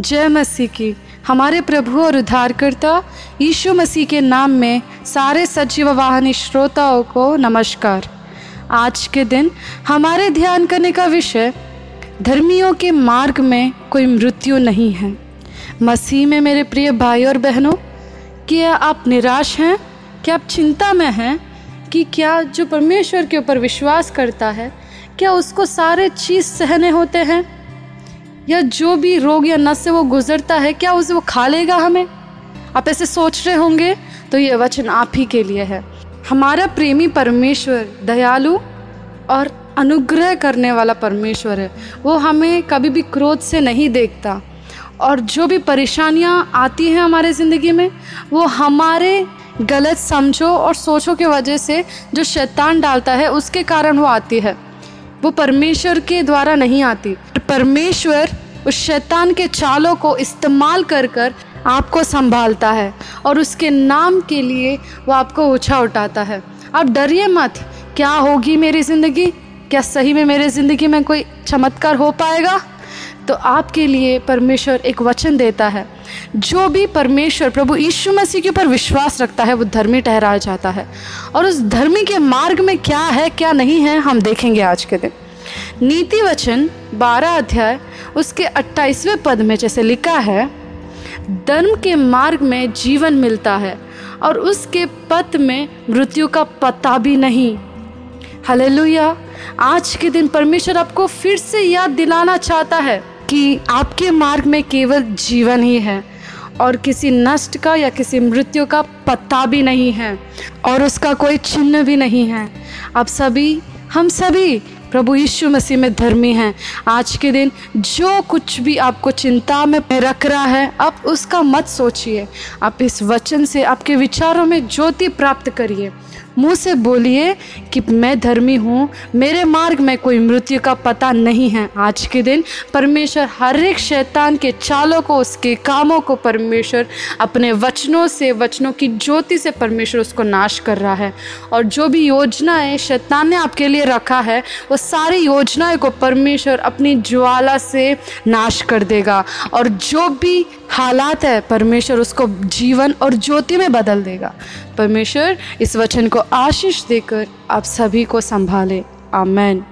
जय मसीह की। हमारे प्रभु और उद्धारकर्ता यीशु मसीह के नाम में सारे सजीव वाहनी श्रोताओं को नमस्कार। आज के दिन हमारे ध्यान करने का विषय, धर्मियों के मार्ग में कोई मृत्यु नहीं है। मसीह में मेरे प्रिय भाई और बहनों, क्या आप निराश हैं? क्या आप चिंता में हैं कि क्या जो परमेश्वर के ऊपर विश्वास करता है, क्या उसको सारे चीज़ सहने होते हैं? या जो भी रोग या नस से वो गुजरता है, क्या उसे वो खा लेगा हमें? आप ऐसे सोच रहे होंगे तो ये वचन आप ही के लिए है। हमारा प्रेमी परमेश्वर दयालु और अनुग्रह करने वाला परमेश्वर है। वो हमें कभी भी क्रोध से नहीं देखता। और जो भी परेशानियाँ आती हैं हमारे ज़िंदगी में, वो हमारे गलत समझो और सोचों की वजह से जो शैतान डालता है, उसके कारण वो आती है। वो परमेश्वर के द्वारा नहीं आती। परमेश्वर उस शैतान के चालों को इस्तेमाल कर कर आपको संभालता है और उसके नाम के लिए वो आपको ऊँचा उठाता है। आप डरिए मत, क्या होगी मेरी ज़िंदगी? क्या सही में मेरी ज़िंदगी में कोई चमत्कार हो पाएगा? तो आपके लिए परमेश्वर एक वचन देता है। जो भी परमेश्वर, प्रभु यीशु मसीह के ऊपर विश्वास रखता है, वो धर्मी ठहराया जाता है। और उस धर्मी के मार्ग में क्या है, क्या नहीं है, हम देखेंगे आज के दिन। नीति वचन बारह अध्याय, उसके अट्ठाईसवें पद में जैसे लिखा है, धर्म के मार्ग में जीवन मिलता है और उसके पथ में मृत्यु का पता भी नहीं। हालेलुया। आज के दिन परमेश्वर आपको फिर से याद दिलाना चाहता है। कि आपके मार्ग में केवल जीवन ही है और किसी नष्ट का या किसी मृत्यु का पता भी नहीं है और उसका कोई चिन्ह भी नहीं है। आप सभी, हम सभी प्रभु यीशु मसीह में धर्मी हैं। आज के दिन जो कुछ भी आपको चिंता में रख रहा है आप उसका मत सोचिए। आप इस वचन से आपके विचारों में ज्योति प्राप्त करिए। मुँह से बोलिए कि मैं धर्मी हूँ। मेरे मार्ग में कोई मृत्यु का पता नहीं है आज के दिन। परमेश्वर हर एक शैतान के चालों को, उसके कामों को परमेश्वर अपने वचनों से, वचनों की ज्योति से परमेश्वर उसको नाश कर रहा है। और जो भी योजनाएँ शैतान ने आपके लिए रखा है, वो सारी योजनाएँ को परमेश्वर अपनी ज्वाला से नाश कर देगा। और जो भी हालात है, परमेश्वर उसको जीवन और ज्योति में बदल देगा। परमेश्वर, इस वचन को आशीष देकर आप सभी को संभाले। आमेन।